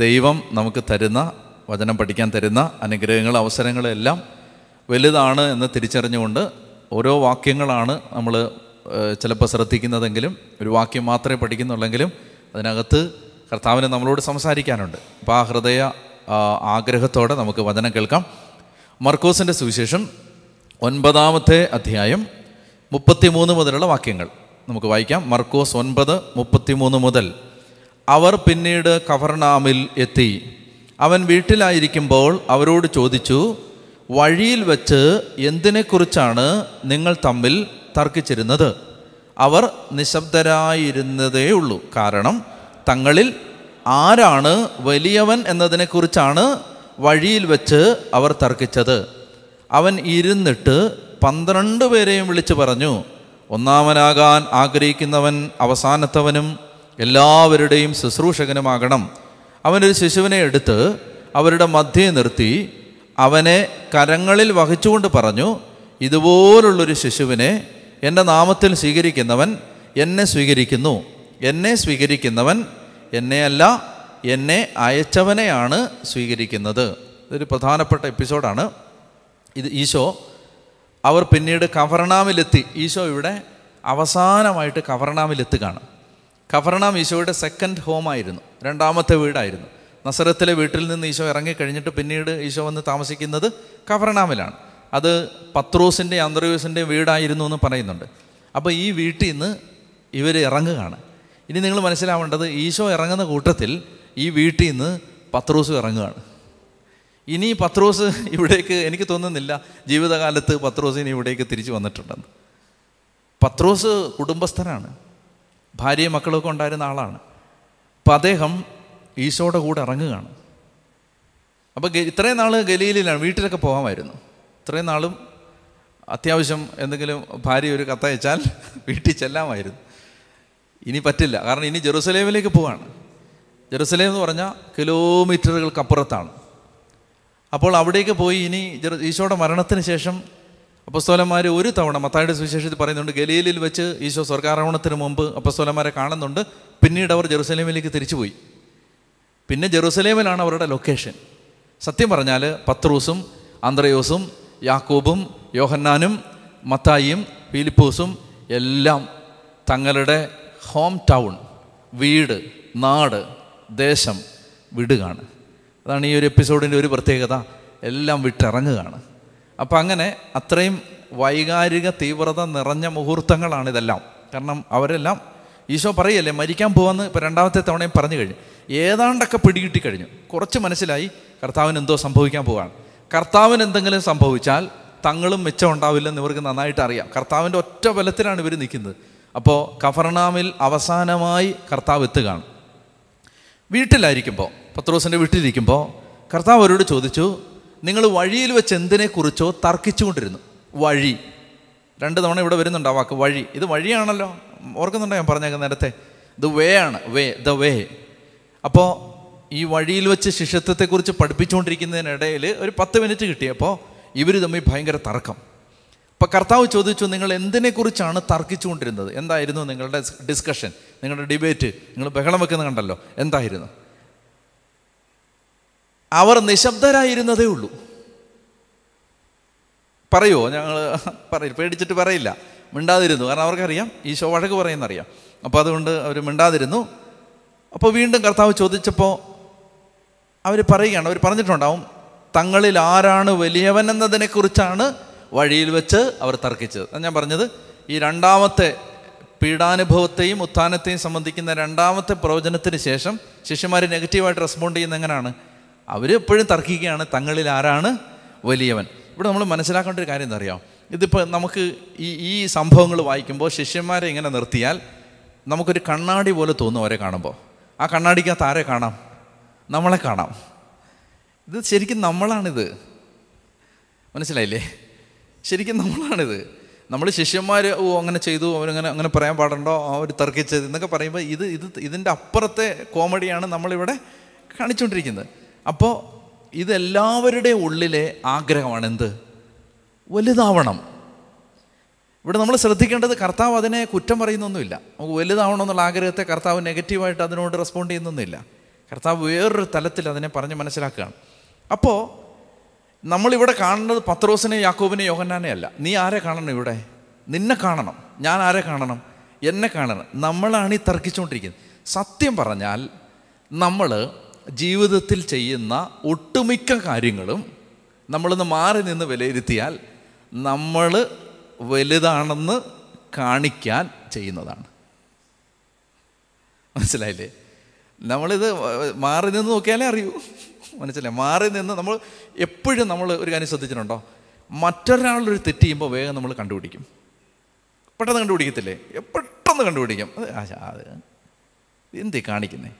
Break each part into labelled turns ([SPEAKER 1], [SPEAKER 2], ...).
[SPEAKER 1] ദൈവം നമുക്ക് തരുന്ന വചനം പഠിക്കാൻ തരുന്ന അനുഗ്രഹങ്ങൾ അവസരങ്ങളെല്ലാം വലുതാണ് എന്ന് തിരിച്ചറിഞ്ഞുകൊണ്ട് ഓരോ വാക്യങ്ങളാണ് നമ്മൾ ചിലപ്പോൾ ശ്രദ്ധിക്കുന്നതെങ്കിലും ഒരു വാക്യം മാത്രമേ പഠിക്കുന്നുള്ളെങ്കിലും അതിനകത്ത് കർത്താവിന് നമ്മളോട് സംസാരിക്കാനുണ്ട്. അപ്പോൾ ആ ഹൃദയ ആഗ്രഹത്തോടെ നമുക്ക് വചനം കേൾക്കാം. മർക്കോസിന്റെ സുവിശേഷം ഒൻപതാമത്തെ അധ്യായം മുപ്പത്തിമൂന്ന് മുതലുള്ള വാക്യങ്ങൾ നമുക്ക് വായിക്കാം. മർക്കോസ് ഒൻപത് മുപ്പത്തിമൂന്ന് മുതൽ അവർ പിന്നീട് കവർണാമിൽ എത്തി. അവൻ വീട്ടിലായിരിക്കുമ്പോൾ അവരോട് ചോദിച്ചു വഴിയിൽ വച്ച് എന്തിനെക്കുറിച്ചാണ് നിങ്ങൾ തമ്മിൽ തർക്കിച്ചിരുന്നത്? അവർ നിശബ്ദരായിരുന്നതേ ഉള്ളൂ കാരണം തങ്ങളിൽ ആരാണ് വലിയവൻ എന്നതിനെക്കുറിച്ചാണ് വഴിയിൽ വച്ച് അവർ തർക്കിച്ചത്. അവൻ ഇരുന്നിട്ട് പന്ത്രണ്ട് പേരെയും വിളിച്ചു പറഞ്ഞു ഒന്നാമനാകാൻ ആഗ്രഹിക്കുന്നവൻ അവസാനത്തവനും എല്ലാവരുടെയും ശുശ്രൂഷകനുമാകണം. അവനൊരു ശിശുവിനെ എടുത്ത് അവരുടെ മധ്യേ നിർത്തി അവനെ കരങ്ങളിൽ വഹിച്ചുകൊണ്ട് പറഞ്ഞു ഇതുപോലുള്ളൊരു ശിശുവിനെ എന്റെ നാമത്തിൽ സ്വീകരിക്കുന്നവൻ എന്നെ സ്വീകരിക്കുന്നു. എന്നെ സ്വീകരിക്കുന്നവൻ എന്നെയല്ല എന്നെ അയച്ചവനെയാണ് സ്വീകരിക്കുന്നത്. ഇതൊരു പ്രധാനപ്പെട്ട എപ്പിസോഡാണ്. ഇത് ഈശോ അവർ പിന്നീട് കവർണാമിലെത്തി ഈശോ ഇവിടെ അവസാനമായിട്ട് കവർണാമിലെത്തുകയാണ് കവർണാം ഈശോയുടെ സെക്കൻഡ് ഹോം ആയിരുന്നു. രണ്ടാമത്തെ വീടായിരുന്നു. നസറത്തിലെ വീട്ടിൽ നിന്ന് ഈശോ ഇറങ്ങിക്കഴിഞ്ഞിട്ട് പിന്നീട് ഈശോ വന്ന് താമസിക്കുന്നത് കഫർണാമിലാണ് അത് പത്രോസിന്റെ അന്തർവ്യൂസിന്റെയും വീടായിരുന്നു എന്ന് പറയുന്നുണ്ട്. അപ്പോൾ ഈ വീട്ടിൽ നിന്ന് ഇവർ ഇറങ്ങുകയാണ്. ഇനി നിങ്ങൾ മനസ്സിലാവേണ്ടത് ഈശോ ഇറങ്ങുന്ന കൂട്ടത്തിൽ ഈ വീട്ടിൽ നിന്ന് പത്രോസ് ഇറങ്ങുകയാണ്. ഇനി പത്രോസ് ഇവിടേക്ക് എനിക്ക് തോന്നുന്നില്ല ജീവിതകാലത്ത് പത്രോസ് ഇനി ഇവിടേക്ക് തിരിച്ചു വന്നിട്ടുണ്ടെന്ന്. പത്രോസ് കുടുംബസ്ഥനാണ്. ഭാര്യയും മക്കളൊക്കെ ഉണ്ടായിരുന്ന ആളാണ്. അപ്പം അദ്ദേഹം ഈശോയുടെ കൂടെ ഇറങ്ങുകയാണ്. അപ്പോൾ ഇത്രയും നാൾ ഗലീലിലാണ് വീട്ടിലൊക്കെ പോകാമായിരുന്നു. ഇത്രയും നാളും അത്യാവശ്യം എന്തെങ്കിലും ഭാര്യ ഒരു കത്തയച്ചാൽ വീട്ടിൽ ചെല്ലാമായിരുന്നു. ഇനി പറ്റില്ല. കാരണം ഇനി ജെറുസലേമിലേക്ക് പോവാണ്. ജെറുസലേം എന്ന് പറഞ്ഞാൽ കിലോമീറ്ററുകൾക്കപ്പുറത്താണ് അപ്പോൾ അവിടേക്ക് പോയി ഇനി ഈശോയുടെ മരണത്തിന് ശേഷം അപ്പസ്തോലന്മാർ ഒരു തവണ മത്തായുടെ സുവിശേഷത്തിൽ പറയുന്നുണ്ട് ഗലീലിൽ വെച്ച് ഈശോ സ്വർഗാരോഹണത്തിന് മുമ്പ് അപ്പസ്തോലന്മാരെ കാണുന്നുണ്ട് പിന്നീട് അവർ ജെറുസലേമിലേക്ക് തിരിച്ചുപോയി. പിന്നെ ജെറുസലേമിലാണ് അവരുടെ ലൊക്കേഷൻ. സത്യം പറഞ്ഞാൽ പത്രൂസും ആന്ത്രയോസും യാക്കോബും യോഹന്നാനും മത്തായിയും ഫിലിപ്പോസും എല്ലാം തങ്ങളുടെ ഹോം ടൗൺ വീട് നാട് ദേശം വിടുകയാണ്. അതാണ് ഈ ഒരു എപ്പിസോഡിന്റെ ഒരു പ്രത്യേകത. എല്ലാം വിട്ടിറങ്ങുകയാണ്. അപ്പം അങ്ങനെ അത്രയും വൈകാരിക തീവ്രത നിറഞ്ഞ മുഹൂർത്തങ്ങളാണ് ഇതെല്ലാം. കാരണം അവരെല്ലാം ഈശോ പറയല്ലേ മരിക്കാൻ പോവാന്ന് ഇപ്പോൾ രണ്ടാമത്തെ തവണയും പറഞ്ഞു കഴിഞ്ഞു. ഏതാണ്ടൊക്കെ പിടികിട്ടി കഴിഞ്ഞു. കുറച്ച് മനസ്സിലായി കർത്താവിന് എന്തോ സംഭവിക്കാൻ പോവാണ്. കർത്താവിന് എന്തെങ്കിലും സംഭവിച്ചാൽ തങ്ങളും മെച്ചം ഉണ്ടാവില്ലെന്ന് ഇവർക്ക് നന്നായിട്ട് അറിയാം. കർത്താവിന്റെ ഒറ്റ ബലത്തിലാണ് ഇവർ നിൽക്കുന്നത്. അപ്പോൾ കഫർണാമിൽ അവസാനമായി കർത്താവ് എത്തുകയാണ്. വീട്ടിലായിരിക്കുമ്പോൾ പത്രോസിന്റെ വീട്ടിലിരിക്കുമ്പോൾ കർത്താവ് അവരോട് ചോദിച്ചു നിങ്ങൾ വഴിയിൽ വെച്ച് എന്തിനെക്കുറിച്ചോ തർക്കിച്ചുകൊണ്ടിരുന്നു. വഴി. രണ്ട് തവണ ഇവിടെ വരുന്നുണ്ട് ആ വാക്ക് വഴി. ഇത് വഴിയാണല്ലോ. ഓർക്കുന്നുണ്ടോ ഞാൻ പറഞ്ഞേക്കുന്ന നേരത്തെ? ഇത് വേ ആണ്. Way the way. അപ്പോൾ ഈ വഴിയിൽ വെച്ച് ശിഷ്യത്വത്തെക്കുറിച്ച് പഠിപ്പിച്ചുകൊണ്ടിരിക്കുന്നതിനിടയിൽ ഒരു പത്ത് മിനിറ്റ് കിട്ടിയപ്പോൾ ഇവർ തമ്മിൽ ഭയങ്കര തർക്കം. അപ്പോൾ കർത്താവ് ചോദിച്ചു നിങ്ങൾ എന്തിനെക്കുറിച്ചാണ് തർക്കിച്ചുകൊണ്ടിരുന്നത്? എന്തായിരുന്നു നിങ്ങളുടെ ഡിസ്കഷൻ നിങ്ങളുടെ ഡിബേറ്റ് നിങ്ങൾ ബഹളം വെക്കുന്ന കണ്ടല്ലോ. എന്തായിരുന്നു? അവർ നിശബ്ദരായിരുന്നതേ ഉള്ളൂ. പറയുമോ ഞങ്ങൾ പറയില്ല. പേടിച്ചിട്ട് പറയില്ല. മിണ്ടാതിരുന്നു. കാരണം അവർക്കറിയാം ഈശോ വഴക്ക് പറയുന്നറിയാം. അപ്പോൾ അതുകൊണ്ട് അവർ മിണ്ടാതിരുന്നു. അപ്പോൾ വീണ്ടും കർത്താവ് ചോദിച്ചപ്പോൾ അവർ പറയുകയാണ് അവർ പറഞ്ഞിട്ടുണ്ടാവും തങ്ങളിൽ ആരാണ് വലിയവൻ എന്നതിനെക്കുറിച്ചാണ് വഴിയിൽ വെച്ച് അവർ തർക്കിച്ചത്. അത് ഞാൻ പറഞ്ഞത് ഈ രണ്ടാമത്തെ പീഡാനുഭവത്തെയും ഉത്ഥാനത്തെയും സംബന്ധിക്കുന്ന രണ്ടാമത്തെ പ്രവചനത്തിന് ശേഷം ശിഷ്യന്മാർ നെഗറ്റീവായിട്ട് റെസ്പോണ്ട് ചെയ്യുന്ന എങ്ങനെയാണ്? അവർ എപ്പോഴും തർക്കിക്കുകയാണ് തങ്ങളിൽ ആരാണ് വലിയവൻ. ഇവിടെ നമ്മൾ മനസ്സിലാക്കേണ്ട ഒരു കാര്യം എന്താ അറിയാം ഇതിപ്പോൾ നമുക്ക് ഈ ഈ സംഭവങ്ങൾ വായിക്കുമ്പോൾ ശിഷ്യന്മാരെ ഇങ്ങനെ നിർത്തിയാൽ നമുക്കൊരു കണ്ണാടി പോലെ തോന്നും അവരെ കാണുമ്പോൾ ആ കണ്ണാടിക്കകത്ത് ആരെ കാണാം? നമ്മളെ കാണാം. ഇത് ശരിക്കും നമ്മളാണിത്. മനസ്സിലായില്ലേ? ശരിക്കും നമ്മളാണിത്. നമ്മൾ ശിഷ്യന്മാർ ഓ അങ്ങനെ ചെയ്തു അവരങ്ങനെ അങ്ങനെ പറയാൻ പാടുണ്ടോ? അവർ തർക്കിച്ചത് എന്നൊക്കെ പറയുമ്പോൾ ഇത് ഇത് ഇതിന്റെ അപ്പുറത്തെ കോമഡിയാണ് നമ്മളിവിടെ കാണിച്ചുകൊണ്ടിരിക്കുന്നത്. അപ്പോൾ ഇതെല്ലാവരുടെ ഉള്ളിലെ ആഗ്രഹമാണ് എന്ത് വലുതാവണം. ഇവിടെ നമ്മൾ ശ്രദ്ധിക്കേണ്ടത് കർത്താവ് അതിനെ കുറ്റം പറയുന്നൊന്നുമില്ല. നമുക്ക് വലുതാവണം എന്നുള്ള ആഗ്രഹത്തെ കർത്താവ് നെഗറ്റീവായിട്ട് അതിനോട് റെസ്പോണ്ട് ചെയ്യുന്നൊന്നുമില്ല. കർത്താവ് വേറൊരു തലത്തിൽ അതിനെ പറഞ്ഞ് മനസ്സിലാക്കുകയാണ്. അപ്പോൾ നമ്മളിവിടെ കാണുന്നത് പത്രോസിനെ യാക്കോബിനെ യോഹന്നാനെ അല്ല. നീ ആരെ കാണണം ഇവിടെ? നിന്നെ കാണണം. ഞാൻ ആരെ കാണണം? എന്നെ കാണണം. നമ്മളാണ് ഈ തർക്കിച്ചുകൊണ്ടിരിക്കുന്നത്. സത്യം പറഞ്ഞാൽ നമ്മൾ ജീവിതത്തിൽ ചെയ്യുന്ന ഒട്ടുമിക്ക കാര്യങ്ങളും നമ്മളൊന്ന് മാറി നിന്ന് വിലയിരുത്തിയാൽ നമ്മൾ വലുതാണെന്ന് കാണിക്കാൻ ചെയ്യുന്നതാണ്. മനസ്സിലായില്ലേ? നമ്മളിത് മാറി നിന്ന് നോക്കിയാലേ അറിയൂ. മനസ്സിലായി? മാറി നിന്ന് നമ്മൾ എപ്പോഴും നമ്മൾ ഒരു കാര്യം ശ്രദ്ധിച്ചിട്ടുണ്ടോ? മറ്റൊരാളൊരു തെറ്റ് ചെയ്യുമ്പോൾ വേഗം നമ്മൾ കണ്ടുപിടിക്കും. പെട്ടെന്ന് കണ്ടുപിടിക്കത്തില്ലേ? പെട്ടെന്ന് കണ്ടുപിടിക്കും. അത് അത് എന്തേ കാണിക്കുന്നേ?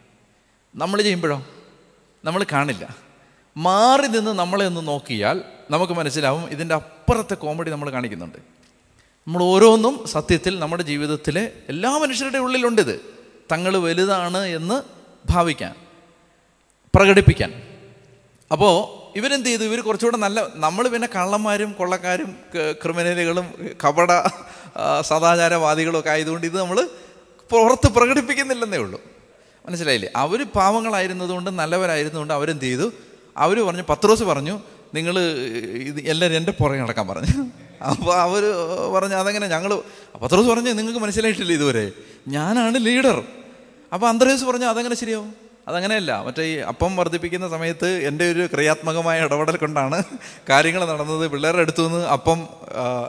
[SPEAKER 1] നമ്മൾ ചെയ്യുമ്പോഴോ? നമ്മൾ കാണില്ല. മാറി നിന്ന് നമ്മളെ ഒന്ന് നോക്കിയാൽ നമുക്ക് മനസ്സിലാവും ഇതിന്റെ അപ്പുറത്തെ കോമഡി നമ്മൾ കാണിക്കുന്നുണ്ട്. നമ്മൾ ഓരോന്നും സത്യത്തിൽ നമ്മുടെ ജീവിതത്തിലെ എല്ലാ മനുഷ്യരുടെ ഉള്ളിലുണ്ടിത് തങ്ങൾ വലുതാണ് എന്ന് ഭാവിക്കാൻ പ്രകടിപ്പിക്കാൻ. അപ്പോൾ ഇവരെന്ത് ചെയ്തു? ഇവർ കുറച്ചുകൂടെ നല്ല നമ്മൾ പിന്നെ കള്ളന്മാരും കൊള്ളക്കാരും ക്രിമിനലുകളും കപട സദാചാരവാദികളും ഒക്കെ ആയതുകൊണ്ട് ഇത് നമ്മൾ പുറത്ത് പ്രകടിപ്പിക്കുന്നില്ലെന്നേ ഉള്ളൂ. മനസ്സിലായില്ലേ? അവർ പാവങ്ങളായിരുന്നതുകൊണ്ട് നല്ലവരായിരുന്നതുകൊണ്ട് അവരെന്ത് ചെയ്തു? അവർ പറഞ്ഞു പത്രോസ് പറഞ്ഞു നിങ്ങൾ ഇത് എല്ലാവരും എന്റെ പുറകെ നടക്കാൻ പറഞ്ഞു. അപ്പോൾ അവർ പറഞ്ഞു അതങ്ങനെ ഞങ്ങൾ പത്രോസ് പറഞ്ഞു നിങ്ങൾക്ക് മനസ്സിലായിട്ടില്ല ഇതുവരെ? ഞാനാണ് ലീഡർ. അപ്പോൾ അന്തരേസ് പറഞ്ഞു അതങ്ങനെ ശരിയാവും? അതങ്ങനെയല്ല. മറ്റേ ഈ അപ്പം വർദ്ധിപ്പിക്കുന്ന സമയത്ത് എന്റെ ഒരു ക്രിയാത്മകമായ ഇടപെടൽ കൊണ്ടാണ് കാര്യങ്ങൾ നടന്നത്. പിള്ളേരുടെ അടുത്തു നിന്ന് അപ്പം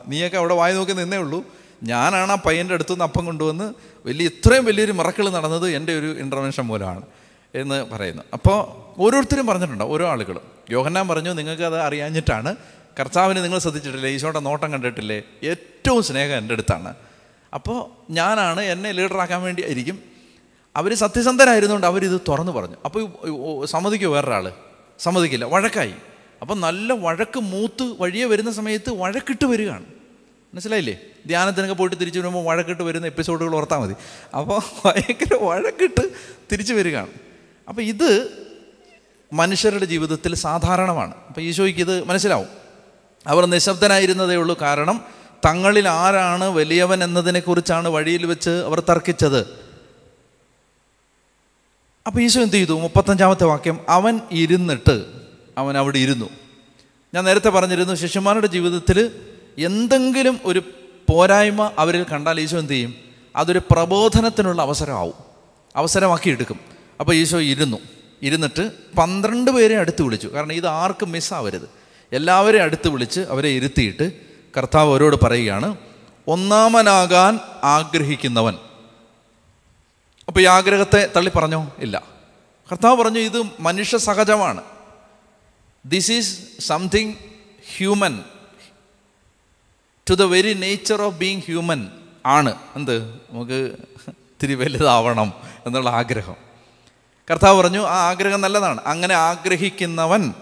[SPEAKER 1] നീയൊക്കെ അവിടെ വായി നോക്കി നിന്നേ ഉള്ളൂ. ഞാനാണ് ആ പയ്യന്റെ അടുത്തു നിന്ന് അപ്പം കൊണ്ടുവന്ന് വലിയ ഇത്രയും വലിയൊരു മറക്കൾ നടന്നത് എന്റെ ഒരു ഇന്റർവെൻഷൻ മൂലമാണ് എന്ന് പറയുന്നു. അപ്പോൾ ഓരോരുത്തരും പറഞ്ഞിട്ടുണ്ട് ഓരോ ആളുകളും. യോഹന്നാൻ പറഞ്ഞു നിങ്ങൾക്കത് അറിയാഞ്ഞിട്ടാണ്. കർത്താവിന് നിങ്ങൾ ശ്രദ്ധിച്ചിട്ടില്ലേ? ഈശോയുടെ നോട്ടം കണ്ടിട്ടില്ലേ? ഏറ്റവും സ്നേഹം എന്റെ അടുത്താണ്. അപ്പോൾ ഞാനാണ് എന്നെ ലീഡറാക്കാൻ വേണ്ടി ആയിരിക്കും. അവർ സത്യസന്ധരായിരുന്നുകൊണ്ട് അവരിത് തുറന്നു പറഞ്ഞു. അപ്പോൾ സമ്മതിക്കുമോ വേറൊരാൾ സമ്മതിക്കില്ല. വഴക്കായി. അപ്പം നല്ല വഴക്ക് മൂത്ത് വഴിയെ വരുന്ന സമയത്ത് വഴക്കിട്ട് വരികയാണ്. മനസ്സിലായില്ലേ? ധ്യാനത്തിനൊക്കെ പോയിട്ട് തിരിച്ചു വരുമ്പോൾ വഴക്കിട്ട് വരുന്ന എപ്പിസോഡുകൾ ഓർത്താൽ മതി. അപ്പോൾ ഭയങ്കര വഴക്കിട്ട് തിരിച്ചു വരികയാണ്. അപ്പോൾ ഇത് മനുഷ്യരുടെ ജീവിതത്തിൽ സാധാരണമാണ്. അപ്പോൾ ഈശോയ്ക്ക് ഇത് മനസ്സിലാവും. അവർ നിശബ്ദനായിരുന്നതേ ഉള്ളൂ കാരണം തങ്ങളിൽ ആരാണ് വലിയവൻ എന്നതിനെക്കുറിച്ചാണ് വഴിയിൽ വെച്ച് അവർ തർക്കിച്ചത്. അപ്പോൾ ഈശോ എന്ത് ചെയ്തു? മുപ്പത്തഞ്ചാമത്തെ വാക്യം അവൻ ഇരുന്നിട്ട് അവൻ അവിടെ ഇരുന്നു. ഞാൻ നേരത്തെ പറഞ്ഞിരുന്നു ശിഷ്യന്മാരുടെ ജീവിതത്തിൽ എന്തെങ്കിലും ഒരു പോരായ്മ അവരിൽ കണ്ടാൽ ഈശോ എന്ത് ചെയ്യും? അതൊരു പ്രബോധനത്തിനുള്ള അവസരമാവും. അവസരമാക്കി എടുക്കും. അപ്പോൾ ഈശോ ഇരുന്നു. ഇരുന്നിട്ട് പന്ത്രണ്ട് പേരെ അടുത്ത് വിളിച്ചു. കാരണം ഇത് ആർക്കും മിസ്സാവരുത്. എല്ലാവരെയും അടുത്ത് വിളിച്ച് അവരെ ഇരുത്തിയിട്ട് കർത്താവ് അവരോട് പറയുകയാണ് ഒന്നാമനാകാൻ ആഗ്രഹിക്കുന്നവൻ. അപ്പോൾ ഈ ആഗ്രഹത്തെ തള്ളി പറഞ്ഞോ? ഇല്ല. കർത്താവ് പറഞ്ഞു ഇത് മനുഷ്യ സഹജമാണ്. This is something human to the very nature of being human ആണ്. എന്ത്? നമുക്ക് ഇത്തിരി വലുതാവണം എന്നുള്ള ആഗ്രഹം. കർത്താവ് പറഞ്ഞു ആ ആഗ്രഹം നല്ലതാണ്. അങ്ങനെ ആഗ്രഹിക്കുന്നവൻ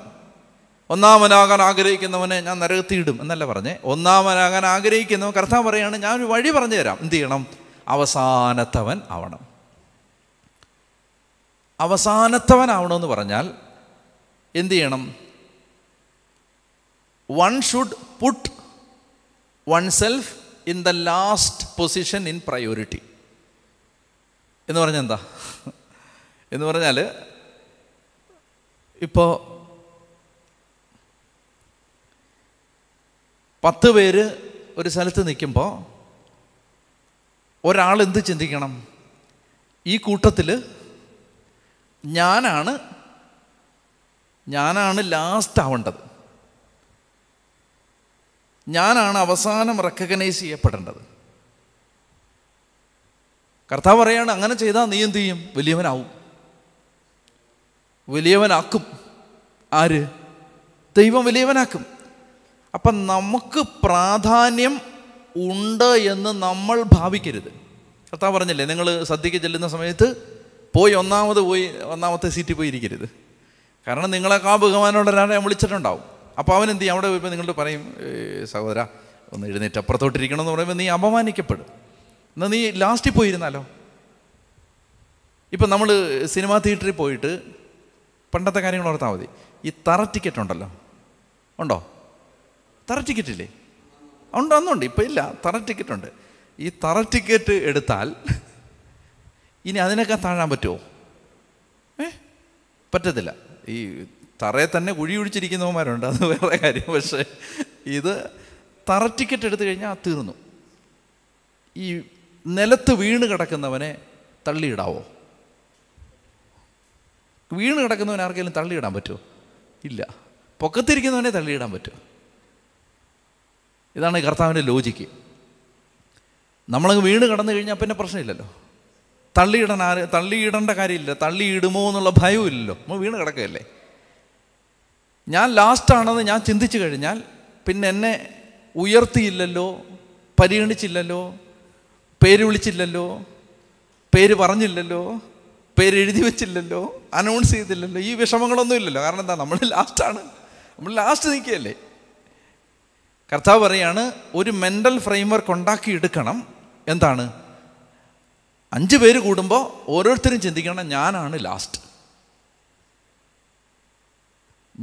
[SPEAKER 1] ഒന്നാമനാകാൻ ആഗ്രഹിക്കുന്നവനെ ഞാൻ നരകത്തിയിടും എന്നല്ല പറഞ്ഞേ. ഒന്നാമനാകാൻ ആഗ്രഹിക്കുന്നവൻ കർത്താവ് പറയാണ് ഞാൻ ഒരു വഴി പറഞ്ഞു തരാം. എന്ത് ചെയ്യണം? അവസാനത്തവൻ ആവണം. അവസാനത്തവൻ ആവണമെന്ന് പറഞ്ഞാൽ എന്ത് ചെയ്യണം? One should put oneself in the last position in priority എന്ന് പറഞ്ഞാൽ എന്താ? എന്ന് പറഞ്ഞാൽ ഇപ്പോൾ പത്ത് പേര് ഒരു സ്ഥലത്ത് നിൽക്കുമ്പോൾ ഒരാൾ എന്ത് ചിന്തിക്കണം? ഈ കൂട്ടത്തിൽ ഞാനാണ് ഞാനാണ് ലാസ്റ്റ് ആവേണ്ടത്. ഞാനാണ് അവസാനം റെക്കഗ്നൈസ് ചെയ്യപ്പെടേണ്ടത്. കർത്താവ് പറയാണ് അങ്ങനെ ചെയ്താൽ നീ എന്ത് ചെയ്യും? വലിയവനാവും. വലിയവനാക്കും. ആര്? ദൈവം വലിയവനാക്കും. അപ്പം നമുക്ക് പ്രാധാന്യം ഉണ്ട് എന്ന് നമ്മൾ ഭാവിക്കരുത്. കർത്താവ് പറഞ്ഞില്ലേ നിങ്ങൾ സദ്യക്ക് ചെല്ലുന്ന സമയത്ത് പോയി ഒന്നാമത് പോയി ഒന്നാമത്തെ സീറ്റിൽ പോയി ഇരിക്കരുത്. കാരണം നിങ്ങളെക്കാ ബഹുമാനമുള്ള ഒരാളെ വിളിച്ചിട്ടുണ്ടാവും. അപ്പോൾ അവൻ എന്ത് ചെയ്യും? അവിടെ വരുമ്പോൾ നിങ്ങളോട് പറയും സഹോദര ഒന്ന് എഴുന്നേറ്റ് അപ്പുറത്തോട്ടിരിക്കണം എന്ന് പറയുമ്പോൾ നീ അപമാനിക്കപ്പെടും. എന്നാൽ നീ ലാസ്റ്റിൽ പോയിരുന്നാലോ? ഇപ്പം നമ്മൾ സിനിമാ തിയേറ്ററിൽ പോയിട്ട് പണ്ടത്തെ കാര്യങ്ങൾ ഓർത്താൽ മതി. ഈ തറ ടിക്കറ്റ് ഉണ്ടല്ലോ. ഉണ്ടോ? തറ ടിക്കറ്റ് ഇല്ലേ? ഉണ്ട് അന്നുണ്ട്. ഇപ്പം ഇല്ല തറ ടിക്കറ്റ് ഉണ്ട്. ഈ തറ ടിക്കറ്റ് എടുത്താൽ ഇനി അതിനൊക്കെ താഴാൻ പറ്റുമോ ഏ? പറ്റത്തില്ല. ഈ തറയെ തന്നെ കുഴി ഒഴിച്ചിരിക്കുന്നവന്മാരുണ്ട് അത് വേറെ കാര്യം. പക്ഷേ ഇത് തറ ടിക്കറ്റ് എടുത്തു കഴിഞ്ഞാൽ തീർന്നു. ഈ നിലത്ത് വീണ് കിടക്കുന്നവനെ തള്ളിയിടാവോ? വീണ് കിടക്കുന്നവൻ ആർക്കെങ്കിലും തള്ളിയിടാൻ പറ്റുമോ ഇല്ല. പൊക്കത്തിരിക്കുന്നവനെ തള്ളിയിടാൻ പറ്റുമോ ഇതാണ് കർത്താവിന്റെ ലോജിക്ക്. നമ്മളങ്ങ് വീണ് കടന്നു കഴിഞ്ഞാൽ പിന്നെ പ്രശ്നമില്ലല്ലോ. തള്ളിയിടാൻ ആര് തള്ളിയിടേണ്ട കാര്യമില്ല. തള്ളിയിടുമോ എന്നുള്ള ഭയവും ഇല്ലല്ലോ നമ്മൾ വീണ് കിടക്കുകയല്ലേ? ഞാൻ ലാസ്റ്റാണെന്ന് ഞാൻ ചിന്തിച്ചു കഴിഞ്ഞാൽ പിന്നെ എന്നെ ഉയർത്തിയില്ലല്ലോ പരിഗണിച്ചില്ലല്ലോ പേര് വിളിച്ചില്ലല്ലോ പേര് പറഞ്ഞില്ലല്ലോ പേര് എഴുതി വെച്ചില്ലല്ലോ അനൗൺസ് ചെയ്തില്ലല്ലോ ഈ വിഷമങ്ങളൊന്നും ഇല്ലല്ലോ. കാരണം എന്താ? നമ്മൾ ലാസ്റ്റാണ് നമ്മൾ ലാസ്റ്റ് നിൽക്കുകയല്ലേ. കർത്താവ് പറയാണ് ഒരു മെന്റൽ ഫ്രെയിംവർക്ക് ഉണ്ടാക്കി എടുക്കണം. എന്താണ്? അഞ്ച് പേര് കൂടുമ്പോൾ ഓരോരുത്തരും ചിന്തിക്കണം ഞാനാണ് ലാസ്റ്റ്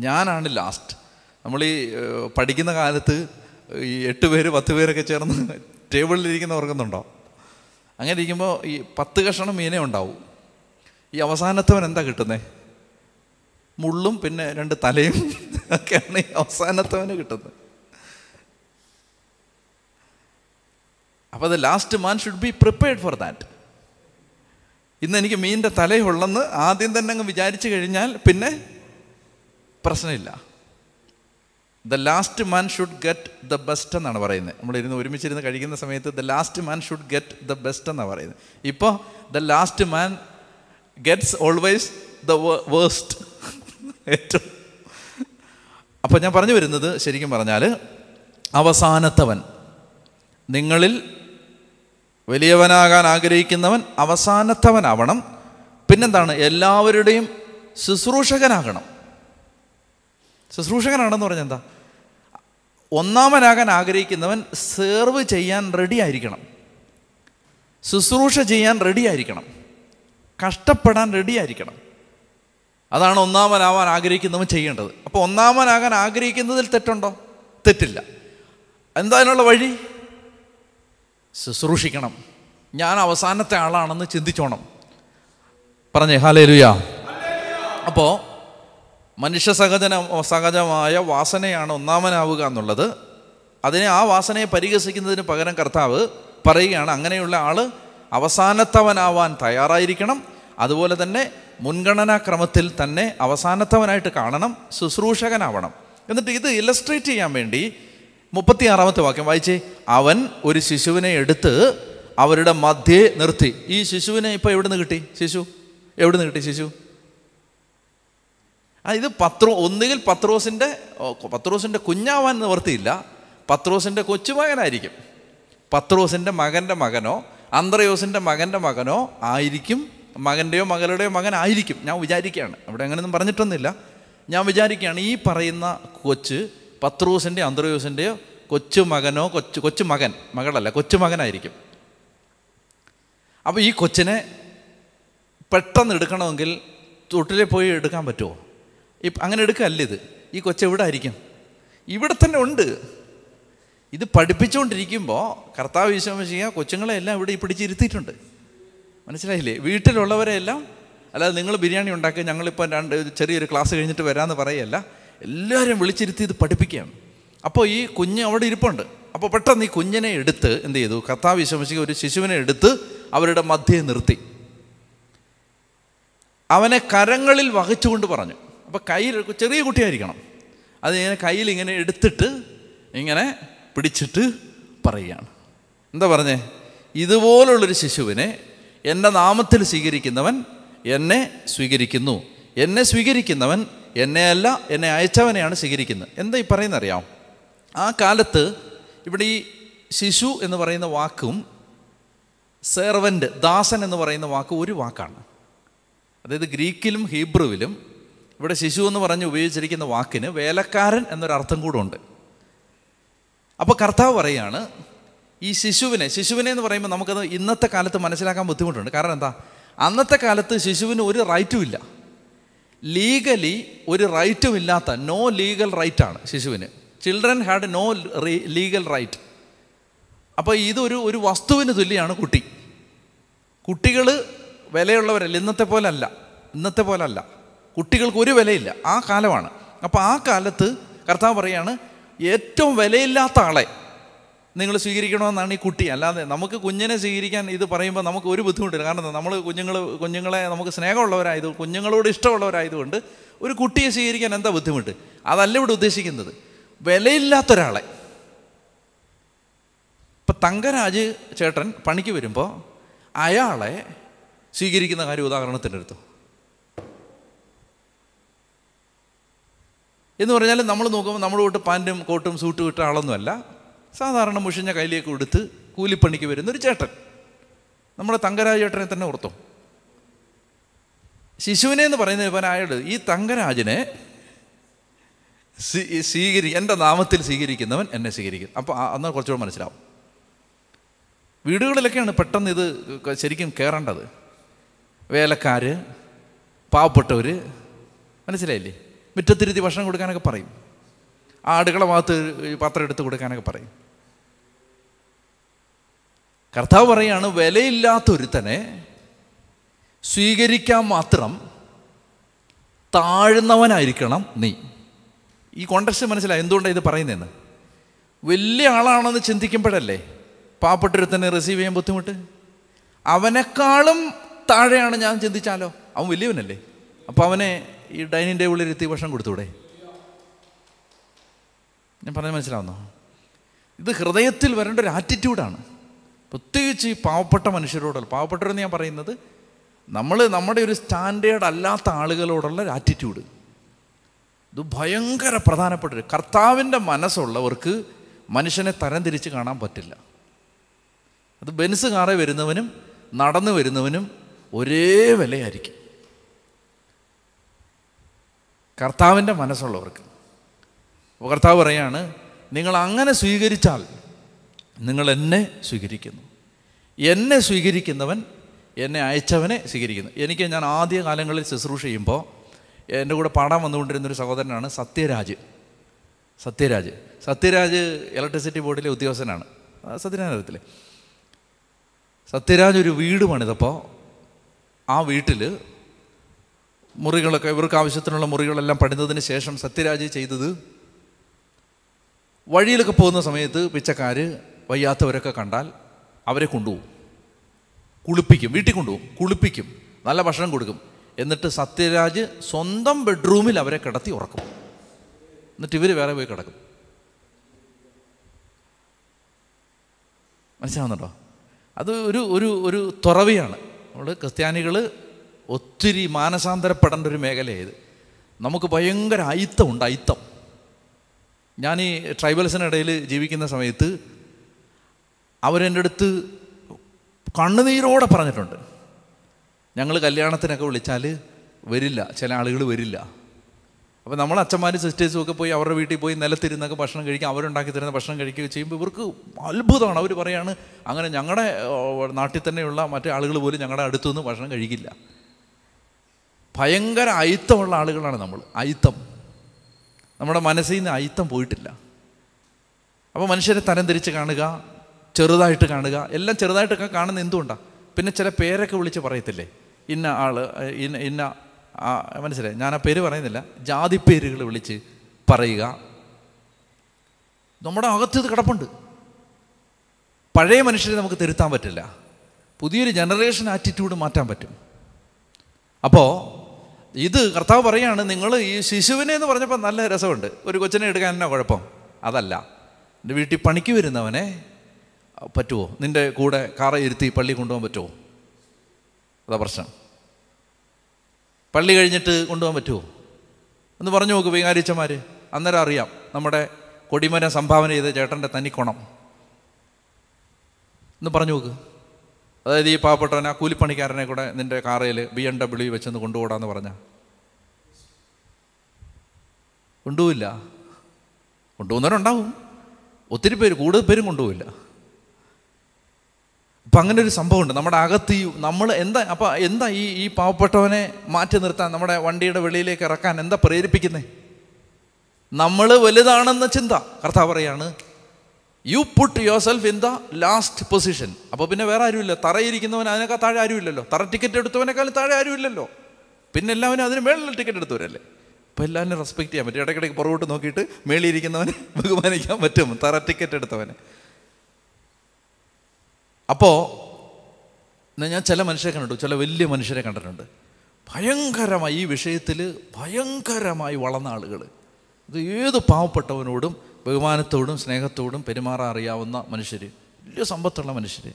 [SPEAKER 1] ഞാനാണ് ലാസ്റ്റ് നമ്മൾ ഈ പഠിക്കുന്ന കാലത്ത് ഈ എട്ട് പേര് പത്ത് പേരൊക്കെ ചേർന്ന് ടേബിളിലിരിക്കുന്ന ഓർക്കുന്നുണ്ടോ? അങ്ങനെ ഇരിക്കുമ്പോൾ ഈ പത്ത് കഷണം മീനേ ഉണ്ടാവും. ഈ അവസാനത്തവൻ എന്താ കിട്ടുന്നത് മുള്ളും പിന്നെ രണ്ട് തലയും ഒക്കെയാണ് ഈ അവസാനത്തവന് കിട്ടുന്നത്. അപ്പോൾ the last man should be prepared for that ഇന്ന് എനിക്ക് മീനിന്റെ തലയുള്ളെന്ന് ആദ്യം തന്നെ അങ്ങ് വിചാരിച്ചു കഴിഞ്ഞാൽ പിന്നെ പ്രശ്നമില്ല. The last man should get the best എന്നാണ് പറയുന്നത്. നമ്മളിരുന്ന് ഒരുമിച്ചിരുന്ന് കഴിക്കുന്ന സമയത്ത് the last man should get the best എന്നാണ് പറയുന്നത്. ഇപ്പോൾ the last man gets always the worst ഏറ്റവും. അപ്പോൾ ഞാൻ പറഞ്ഞു വരുന്നത് ശരിക്കും പറഞ്ഞാൽ അവസാനത്തവൻ. നിങ്ങളിൽ വലിയവനാകാൻ ആഗ്രഹിക്കുന്നവൻ അവസാനത്തവനാവണം. പിന്നെന്താണ്? എല്ലാവരുടെയും ശുശ്രൂഷകനാകണം. ശുശ്രൂഷകനാണെന്ന് പറഞ്ഞാൽ എന്താ? ഒന്നാമനാകാൻ ആഗ്രഹിക്കുന്നവൻ സെർവ് ചെയ്യാൻ റെഡി ആയിരിക്കണം. ശുശ്രൂഷ ചെയ്യാൻ റെഡി ആയിരിക്കണം. കഷ്ടപ്പെടാൻ റെഡി ആയിരിക്കണം. അതാണ് ഒന്നാമനാവാൻ ആഗ്രഹിക്കുന്നവൻ ചെയ്യേണ്ടത്. അപ്പോൾ ഒന്നാമനാകാൻ ആഗ്രഹിക്കുന്നതിൽ തെറ്റുണ്ടോ? തെറ്റില്ല. എന്താ അതിനുള്ള വഴി? ശുശ്രൂഷിക്കണം. ഞാൻ അവസാനത്തെ ആളാണെന്ന് ചിന്തിച്ചോണം. പറഞ്ഞേ ഹാലേ ലുയാ അപ്പോൾ മനുഷ്യ സഹജന സഹജമായ വാസനയാണ് ഒന്നാമനാവുക എന്നുള്ളത്. അതിനെ ആ വാസനയെ പരിഹസിക്കുന്നതിന് പകരം കർത്താവ് പറയുകയാണ് അങ്ങനെയുള്ള ആൾ അവസാനത്തവനാവാൻ തയ്യാറായിരിക്കണം. അതുപോലെ തന്നെ മുൻഗണനാക്രമത്തിൽ തന്നെ അവസാനത്തവനായിട്ട് കാണണം ശുശ്രൂഷകനാവണം. എന്നിട്ട് ഇത് ഇലസ്ട്രേറ്റ് ചെയ്യാൻ വേണ്ടി മുപ്പത്തിയാറാമത്തെ വാക്യം വായിച്ചേ. അവൻ ഒരു ശിശുവിനെ എടുത്ത് അവരുടെ മധ്യേ നിർത്തി. ഈ ശിശുവിനെ ഇപ്പോൾ എവിടുന്ന് കിട്ടി? ശിശു? എവിടുന്ന് കിട്ടി ശിശു? ഇത് പത്രോ ഒന്നുകിൽ പത്രോസിന്റെ പത്രോസിന്റെ കുഞ്ഞാവാൻ നിവർത്തിയില്ല. പത്രോസിന്റെ കൊച്ചുമകനായിരിക്കും. പത്രോസിന്റെ മകന്റെ മകനോ അന്ത്രയോസിന്റെ മകന്റെ മകനോ ആയിരിക്കും മകന്റെയോ മകളുടെയോ മകനായിരിക്കും ഞാൻ വിചാരിക്കുകയാണ്. അവിടെ അങ്ങനെയൊന്നും പറഞ്ഞിട്ടൊന്നുമില്ല. ഞാൻ വിചാരിക്കുകയാണ് ഈ പറയുന്ന കൊച്ച് പത്രോസിന്റെ അന്ത്രയോസിന്റെയോ കൊച്ചു മകനോ കൊച്ചു കൊച്ചു മകൻ മകളല്ല കൊച്ചു മകനായിരിക്കും അപ്പോൾ ഈ കൊച്ചിനെ പെട്ടെന്ന് എടുക്കണമെങ്കിൽ തൊട്ടിലെ പോയി എടുക്കാൻ പറ്റുമോ? അങ്ങനെ എടുക്കല്ല ഇത്? ഈ കൊച്ചെവിടെ ആയിരിക്കും? ഇവിടെ തന്നെ ഉണ്ട്. ഇത് പഠിപ്പിച്ചുകൊണ്ടിരിക്കുമ്പോൾ കർത്താവ് വിശ്വസിക്കുക കൊച്ചുങ്ങളെ എല്ലാം ഇവിടെ ഈ പിടിച്ചിരുത്തിയിട്ടുണ്ട്. മനസ്സിലായില്ലേ? വീട്ടിലുള്ളവരെല്ലാം അല്ലാതെ നിങ്ങൾ ബിരിയാണി ഉണ്ടാക്കുക ഞങ്ങളിപ്പോൾ രണ്ട് ചെറിയൊരു ക്ലാസ് കഴിഞ്ഞിട്ട് വരാമെന്ന് പറയല്ല. എല്ലാവരും വിളിച്ചിരുത്തി ഇത് പഠിപ്പിക്കുകയാണ്. അപ്പോൾ ഈ കുഞ്ഞ് അവിടെ ഇരിപ്പുണ്ട്. അപ്പോൾ പെട്ടെന്ന് ഈ കുഞ്ഞിനെ എടുത്ത് എന്ത് ചെയ്തു? കർത്താവ് വിശ്വസിക്കുക ഒരു ശിശുവിനെ എടുത്ത് അവരുടെ മധ്യയെ നിർത്തി. അവനെ കരങ്ങളിൽ വഹിച്ചുകൊണ്ട് പറഞ്ഞു. അപ്പോൾ കയ്യിൽ ചെറിയ കുട്ടിയായിരിക്കണം. അത് ഇങ്ങനെ കയ്യിൽ ഇങ്ങനെ എടുത്തിട്ട് ഇങ്ങനെ പിടിച്ചിട്ട് പറയുകയാണ്. എന്താ പറഞ്ഞേ? ഇതുപോലുള്ളൊരു ശിശുവിനെ എന്റെ നാമത്തിൽ സ്വീകരിക്കുന്നവൻ എന്നെ സ്വീകരിക്കുന്നു. എന്നെ സ്വീകരിക്കുന്നവൻ എന്നെയല്ല എന്നെ അയച്ചവനെയാണ് സ്വീകരിക്കുന്നത്. എന്താ ഈ പറയുന്നത് അറിയാം ആ കാലത്ത് ഇവിടെ ഈ ശിശു എന്ന് പറയുന്ന വാക്കും സെർവന്റ് ദാസൻ എന്ന് പറയുന്ന വാക്ക് ഒരു വാക്കാണ്. അതായത് ഗ്രീക്കിലും ഹീബ്രുവിലും ഇവിടെ ശിശു എന്ന് പറഞ്ഞ് ഉപയോഗിച്ചിരിക്കുന്ന വാക്കിന് വേലക്കാരൻ എന്നൊരർത്ഥം കൂടെ ഉണ്ട് അപ്പോൾ കർത്താവ് പറയാണ് ഈ ശിശുവിനെ ശിശുവിനെ എന്ന് പറയുമ്പോൾ നമുക്കത് ഇന്നത്തെ കാലത്ത് മനസ്സിലാക്കാൻ ബുദ്ധിമുട്ടുണ്ട്. കാരണം എന്താ? അന്നത്തെ കാലത്ത് ശിശുവിന് ഒരു റൈറ്റും ഇല്ല. ലീഗലി ഒരു റൈറ്റും ഇല്ലാത്ത നോ ലീഗൽ റൈറ്റാണ് ശിശുവിന്. Children had no legal right. അപ്പോൾ ഇതൊരു ഒരു വസ്തുവിന് തുല്യമാണ് കുട്ടി. കുട്ടികൾ വിലയുള്ളവരല്ല ഇന്നത്തെ പോലല്ല ഇന്നത്തെ പോലല്ല കുട്ടികൾക്ക് ഒരു വിലയില്ല. ആ കാലമാണ്. അപ്പോൾ ആ കാലത്ത് കർത്താവ് പറയാണ് ഏറ്റവും വിലയില്ലാത്ത ആളെ നിങ്ങൾ സ്വീകരിക്കണമെന്നാണ് ഈ കുട്ടി. അല്ലാതെ നമുക്ക് കുഞ്ഞിനെ സ്വീകരിക്കാൻ ഇത് പറയുമ്പോൾ നമുക്ക് ഒരു ബുദ്ധിമുട്ടില്ല. കാരണം നമ്മൾ കുഞ്ഞുങ്ങൾ കുഞ്ഞുങ്ങളെ നമുക്ക് സ്നേഹമുള്ളവരായത് കുഞ്ഞുങ്ങളോട് ഇഷ്ടമുള്ളവരായതുകൊണ്ട് ഒരു കുട്ടിയെ സ്വീകരിക്കാൻ എന്താ ബുദ്ധിമുട്ട്? അതല്ല ഇവിടെ ഉദ്ദേശിക്കുന്നത്. വിലയില്ലാത്ത ഒരാളെ ഇപ്പം തങ്കരാജ് ചേട്ടൻ പണിക്ക് വരുമ്പോൾ അയാളെ സ്വീകരിക്കുന്ന കാര്യം ഉദാഹരണത്തിന്റെ അടുത്തു. എന്ന് പറഞ്ഞാൽ നമ്മൾ നോക്കുമ്പോൾ നമ്മൾ തൊട്ട് പാന്റും കോട്ടും സൂട്ടും ഇട്ട ആളൊന്നുമല്ല. സാധാരണ മുഷിഞ്ഞ കയ്യിലേക്ക് കൊടുത്ത് കൂലിപ്പണിക്ക് വരുന്ന ഒരു ചേട്ടൻ. നമ്മുടെ തങ്കരാജ് ചേട്ടനെ തന്നെ ഓർത്തോ. ശിശുവിനെ എന്ന് പറയുന്നത് ഇപ്പം അയാൾ ഈ തങ്കരാജിനെ സ്വീ- സ്വീകരി എന്റെ നാമത്തിൽ സ്വീകരിക്കുന്നവൻ എന്നെ സ്വീകരിക്കും. അപ്പോൾ അന്ന് കുറച്ചുകൂടെ മനസ്സിലാവും. വീടുകളിലൊക്കെയാണ് പെട്ടെന്ന് ഇത് ശരിക്കും കയറേണ്ടത് വേലക്കാർ പാവപ്പെട്ടവർ മനസ്സിലായില്ലേ? മുറ്റത്തിരുത്തി ഭക്ഷണം കൊടുക്കാനൊക്കെ പറയും. ആ അടുക്കള ഭാഗത്ത് പാത്രം എടുത്ത് കൊടുക്കാനൊക്കെ പറയും. കർത്താവ് പറയാണ് വിലയില്ലാത്തൊരുത്തനെ സ്വീകരിക്കാൻ മാത്രം താഴ്ന്നവനായിരിക്കണം നീ. ഈ കോണ്ടക്സ്റ്റ് മനസ്സിലായി? എന്തുകൊണ്ടാണ് ഇത് പറയുന്നതെന്ന്? വലിയ ആളാണെന്ന് ചിന്തിക്കുമ്പോഴല്ലേ പാവപ്പെട്ടൊരുത്തനെ റിസീവ് ചെയ്യാൻ ബുദ്ധിമുട്ട്? അവനേക്കാളും താഴെയാണ് ഞാൻ ചിന്തിച്ചാലോ? അവൻ വലിയവനല്ലേ? അപ്പോൾ അവനെ ഈ ഡൈനിങ് ടേബിളിൽ ഇരുത്തി ഭക്ഷണം കൊടുത്തൂടെ ഞാൻ പറഞ്ഞത് മനസ്സിലാവുന്നോ? ഇത് ഹൃദയത്തിൽ വരേണ്ട ഒരു ആറ്റിറ്റ്യൂഡാണ് പ്രത്യേകിച്ച് ഈ പാവപ്പെട്ട മനുഷ്യരോടുള്ള പാവപ്പെട്ടവരെന്ന് ഞാൻ പറയുന്നത് നമ്മൾ നമ്മുടെ ഒരു സ്റ്റാൻഡേർഡ് അല്ലാത്ത ആളുകളോടുള്ള ഒരു ആറ്റിറ്റ്യൂഡ് ഇത് ഭയങ്കര പ്രധാനപ്പെട്ട ഒരു കർത്താവിന്റെ മനസ്സുള്ളവർക്ക് മനുഷ്യനെ തരംതിരിച്ച് കാണാൻ പറ്റില്ല. അത് ബെൻസ് കാറെ വരുന്നവനും നടന്നു വരുന്നവനും ഒരേ വിലയായിരിക്കും. കർത്താവിന്റെ മനസ്സുള്ളവർക്ക്. അപ്പോൾ കർത്താവ് പറയാണ് നിങ്ങൾ അങ്ങനെ സ്വീകരിച്ചാൽ നിങ്ങൾ എന്നെ സ്വീകരിക്കുന്നു. എന്നെ സ്വീകരിക്കുന്നവൻ എന്നെ അയച്ചവനെ സ്വീകരിക്കുന്നു. എനിക്ക് ഞാൻ ആദ്യ കാലങ്ങളിൽ ശുശ്രൂഷ ചെയ്യുമ്പോൾ എന്റെ കൂടെ പാടാൻ വന്നുകൊണ്ടിരുന്നൊരു സഹോദരനാണ് സത്യരാജ്. സത്യരാജ്. സത്യരാജ് ഇലക്ട്രിസിറ്റി ബോർഡിലെ ഉദ്യോഗസ്ഥനാണ്. സത്യനാരത്തിലെ സത്യരാജ് ഒരു വീട് പണിതപ്പോൾ ആ വീട്ടിൽ മുറികളൊക്കെ ഇവർക്ക് ആവശ്യത്തിനുള്ള മുറികളെല്ലാം പണിതതിന് ശേഷം സത്യരാജ് ചെയ്തത് വഴിയിലൊക്കെ പോകുന്ന സമയത്ത് പിച്ചക്കാർ വയ്യാത്തവരൊക്കെ കണ്ടാൽ അവരെ കൊണ്ടുപോകും. കുളിപ്പിക്കും വീട്ടിൽ കൊണ്ടുപോകും കുളിപ്പിക്കും നല്ല ഭക്ഷണം കൊടുക്കും. എന്നിട്ട് സത്യരാജ് സ്വന്തം ബെഡ്റൂമിൽ അവരെ കിടത്തി ഉറക്കും. എന്നിട്ട് ഇവർ വേറെ പോയി കിടക്കും. മനസ്സിലാവുന്നുണ്ടോ? അത് ഒരു ഒരു ഒരു തുറവിയാണ്. നമ്മൾ ക്രിസ്ത്യാനികൾ ഒത്തിരി മാനസാന്തരപ്പെടേണ്ട ഒരു മേഖലയായത് നമുക്ക് ഭയങ്കര അയിത്തമുണ്ട് അയിത്തം. ഞാൻ ഈ ട്രൈബൽസിനിടയിൽ ജീവിക്കുന്ന സമയത്ത് അവരെന്റെ അടുത്ത് കണ്ണുനീരോടെ പറഞ്ഞിട്ടുണ്ട്. ഞങ്ങൾ കല്യാണത്തിനൊക്കെ വിളിച്ചാൽ വരില്ല ചില ആളുകൾ വരില്ല. അപ്പോൾ നമ്മൾ അച്ഛന്മാരും സിസ്റ്റേഴ്സും ഒക്കെ പോയി അവരുടെ വീട്ടിൽ പോയി നിലത്തിരുന്നൊക്കെ ഭക്ഷണം കഴിക്കുക അവരുണ്ടാക്കി തരുന്ന ഭക്ഷണം കഴിക്കുകയൊക്കെ ചെയ്യുമ്പോൾ ഇവർക്ക് അത്ഭുതമാണ്. അവർ പറയാണ് അങ്ങനെ ഞങ്ങളുടെ നാട്ടിൽ തന്നെയുള്ള മറ്റേ ആളുകൾ പോലും ഞങ്ങളുടെ അടുത്തുനിന്ന് ഭക്ഷണം കഴിക്കില്ല. ഭയങ്കര അയിത്തമുള്ള ആളുകളാണ് നമ്മൾ. അയിത്തം. നമ്മുടെ മനസ്സിൽ നിന്ന് അയിത്തം പോയിട്ടില്ല. അപ്പോൾ മനുഷ്യരെ തരംതിരിച്ച് കാണുക ചെറുതായിട്ട് കാണുക. എല്ലാം ചെറുതായിട്ടൊക്കെ കാണുന്ന എന്തുകൊണ്ടാണ് പിന്നെ ചില പേരൊക്കെ വിളിച്ച് പറയത്തില്ലേ? ഇന്ന ആൾ ഇന്ന ഇന്ന മനസ്സിലായി? ഞാൻ ആ പേര് പറയുന്നില്ല. ജാതി പേരുകൾ വിളിച്ച് പറയുക. നമ്മുടെ അകത്ത് ഇത് കിടപ്പുണ്ട്. പഴയ മനുഷ്യരെ നമുക്ക് തിരുത്താൻ പറ്റില്ല. പുതിയൊരു ജനറേഷൻ ആറ്റിറ്റ്യൂഡ് മാറ്റാൻ പറ്റും. അപ്പോൾ ഇത് കർത്താവ് പറയാണ് നിങ്ങൾ ഈ ശിശുവിനെ എന്ന് പറഞ്ഞപ്പോൾ നല്ല രസമുണ്ട്. ഒരു കൊച്ചിനെ എടുക്കാൻ എന്നാ കുഴപ്പം? അതല്ല. എന്റെ വീട്ടിൽ പണിക്ക് വരുന്നവനെ പറ്റുമോ നിന്റെ കൂടെ കാറ ഇരുത്തി പള്ളി കൊണ്ടുപോകാൻ പറ്റുമോ അതാ പ്രശ്നം. പള്ളി കഴിഞ്ഞിട്ട് കൊണ്ടുപോകാൻ പറ്റുമോ എന്ന് പറഞ്ഞു നോക്ക് വികാരിച്ചമാർ അന്നേരം അറിയാം നമ്മുടെ കൊടിമരം സംഭാവന ചെയ്ത ചേട്ടന്റെ തനിക്കുണം. ഒന്ന് പറഞ്ഞു നോക്ക്. അതായത് ഈ പാവപ്പെട്ടവൻ ആ കൂലിപ്പണിക്കാരനെ കൂടെ നിന്റെ കാറയിൽ ബി എം ഡബ്ല്യു വെച്ചൊന്ന് കൊണ്ടുപോടാന്ന് പറഞ്ഞ? കൊണ്ടുപോയില്ല കൊണ്ടുപോകുന്നവരുണ്ടാവും. ഒത്തിരി പേര് കൂടുതൽ പേരും കൊണ്ടുപോയില്ല അപ്പം അങ്ങനെ ഒരു സംഭവമുണ്ട്. നമ്മുടെ അകത്ത് ഈ നമ്മൾ എന്താ അപ്പം എന്താ ഈ ഈ പാവപ്പെട്ടവനെ മാറ്റി നിർത്താൻ നമ്മുടെ വണ്ടിയുടെ വെളിയിലേക്ക് ഇറക്കാൻ എന്താ പ്രേരിപ്പിക്കുന്നത് നമ്മൾ വലുതാണെന്ന ചിന്ത. കർത്താവ് പറയാണ് you put yourself in the last position അപ്പോൾ പിന്നെ വേറെ ആരുമില്ല. തറയിരിക്കുന്നവൻ അതിനേക്കാൾ താഴെ ആരുമില്ലല്ലോ. തറ ടിക്കറ്റ് എടുത്തവനേക്കാളും താഴെ ആരുമില്ലല്ലോ. പിന്നെ എല്ലാവരും അതിന് മേളിൽ ടിക്കറ്റ് എടുത്തവരല്ലേ? അപ്പോൾ എല്ലാവരും റെസ്പെക്ട് ചെയ്യാൻ പറ്റും. ഇടയ്ക്കിടയ്ക്ക് പുറകോട്ട് നോക്കിയിട്ട് മേളിയിരിക്കുന്നവനെ ബഹുമാനിക്കാൻ പറ്റും. തറ ടിക്കറ്റ് എടുത്തവനെ. അപ്പോൾ ഞാൻ ചില മനുഷ്യരെ കണ്ടിട്ടുണ്ട്. ചില വലിയ മനുഷ്യരെ കണ്ടിട്ടുണ്ട്. ഭയങ്കരമായി ഈ വിഷയത്തിൽ ഭയങ്കരമായി വളർന്ന ആളുകൾ ഇത് ഏത് പാവപ്പെട്ടവനോടും ബഹുമാനത്തോടും സ്നേഹത്തോടും പെരുമാറാൻ അറിയാവുന്ന മനുഷ്യർ വലിയ സമ്പത്തുള്ള മനുഷ്യർ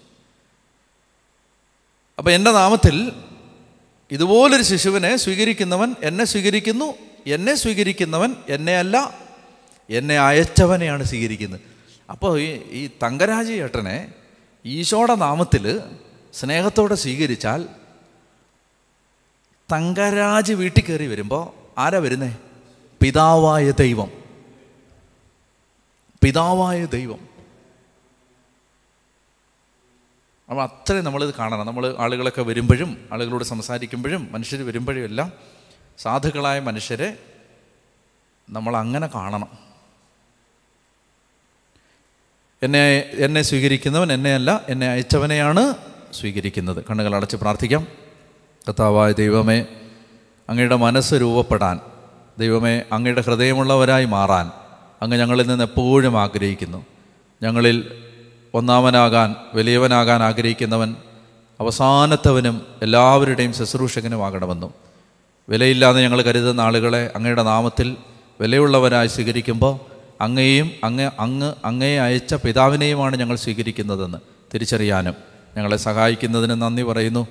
[SPEAKER 1] അപ്പം എന്റെ നാമത്തിൽ ഇതുപോലൊരു ശിശുവിനെ സ്വീകരിക്കുന്നവൻ എന്നെ സ്വീകരിക്കുന്നു എന്നെ സ്വീകരിക്കുന്നവൻ എന്നെ അല്ല എന്നെ അയച്ചവനെയാണ് സ്വീകരിക്കുന്നത്. അപ്പോൾ ഈ ഈ തങ്കരാജി ഏട്ടനെ ഈശോയുടെ നാമത്തിൽ സ്നേഹത്തോടെ സ്വീകരിച്ചാൽ തങ്കരാജ് വീട്ടിൽ കയറി വരുമ്പോൾ ആരാ വരുന്നേ? പിതാവായ ദൈവം. പിതാവായ ദൈവം. അപ്പോൾ അത്രയും നമ്മളിത് കാണണം. നമ്മൾ ആളുകളൊക്കെ വരുമ്പോഴും ആളുകളോട് സംസാരിക്കുമ്പോഴും മനുഷ്യർ വരുമ്പോഴും എല്ലാം സാധുക്കളായ മനുഷ്യരെ നമ്മൾ അങ്ങനെ കാണണം. എന്നെ എന്നെ സ്വീകരിക്കുന്നവൻ എന്നെയല്ല എന്നെ അയച്ചവനെയാണ് സ്വീകരിക്കുന്നത്. കണ്ണുകൾ അടച്ച് പ്രാർത്ഥിക്കാം. കർത്താവായ ദൈവമേ അങ്ങയുടെ മനസ്സ് രൂപപ്പെടാൻ ദൈവമേ അങ്ങയുടെ ഹൃദയമുള്ളവരായി മാറാൻ അങ്ങ് ഞങ്ങളിൽ നിന്ന് എപ്പോഴും ആഗ്രഹിക്കുന്നു. ഞങ്ങളിൽ ഒന്നാമനാകാൻ വലിയവനാകാൻ ആഗ്രഹിക്കുന്നവൻ അവസാനത്തവനും എല്ലാവരുടെയും ശുശ്രൂഷകനുമാകണമെന്നും വിലയില്ലാതെ ഞങ്ങൾ കരുതുന്ന ആളുകളെ അങ്ങയുടെ നാമത്തിൽ വിലയുള്ളവരായി സ്വീകരിക്കുമ്പോൾ അങ്ങയെയും അങ്ങ് അങ്ങ് അങ്ങയെ അയച്ച പിതാവിനെയുമാണ് ഞങ്ങൾ സ്വീകരിക്കുന്നതെന്ന് തിരിച്ചറിയാനും ഞങ്ങളെ സഹായിക്കുന്നതിന് നന്ദി പറയുന്നു.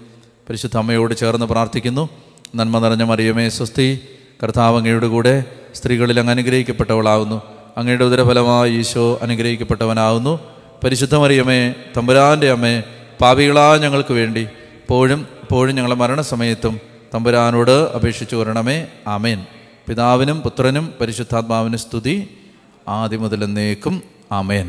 [SPEAKER 1] പരിശുദ്ധ അമ്മയോട് ചേർന്ന് പ്രാർത്ഥിക്കുന്നു. നന്മ നിറഞ്ഞ മറിയമേ സ്വസ്തി കർത്താവ് അങ്ങയുടെ കൂടെ സ്ത്രീകളിൽ അങ്ങ് അനുഗ്രഹിക്കപ്പെട്ടവളാകുന്നു അങ്ങയുടെ ഉദരഫലമായി ഈശോ അനുഗ്രഹിക്കപ്പെട്ടവനാകുന്നു. പരിശുദ്ധ മറിയമേ തമ്പുരാന്റെ അമ്മേ പാപികളാ ഞങ്ങൾക്ക് വേണ്ടി ഇപ്പോഴും ഇപ്പോഴും ഞങ്ങളുടെ മരണസമയത്തും തമ്പുരാനോട് അപേക്ഷിച്ചു വരണമേ. ആമേൻ. പിതാവിനും പുത്രനും പരിശുദ്ധാത്മാവിനും സ്തുതി. ആദ്യം മുതലെന്നേക്കും ആമേൻ.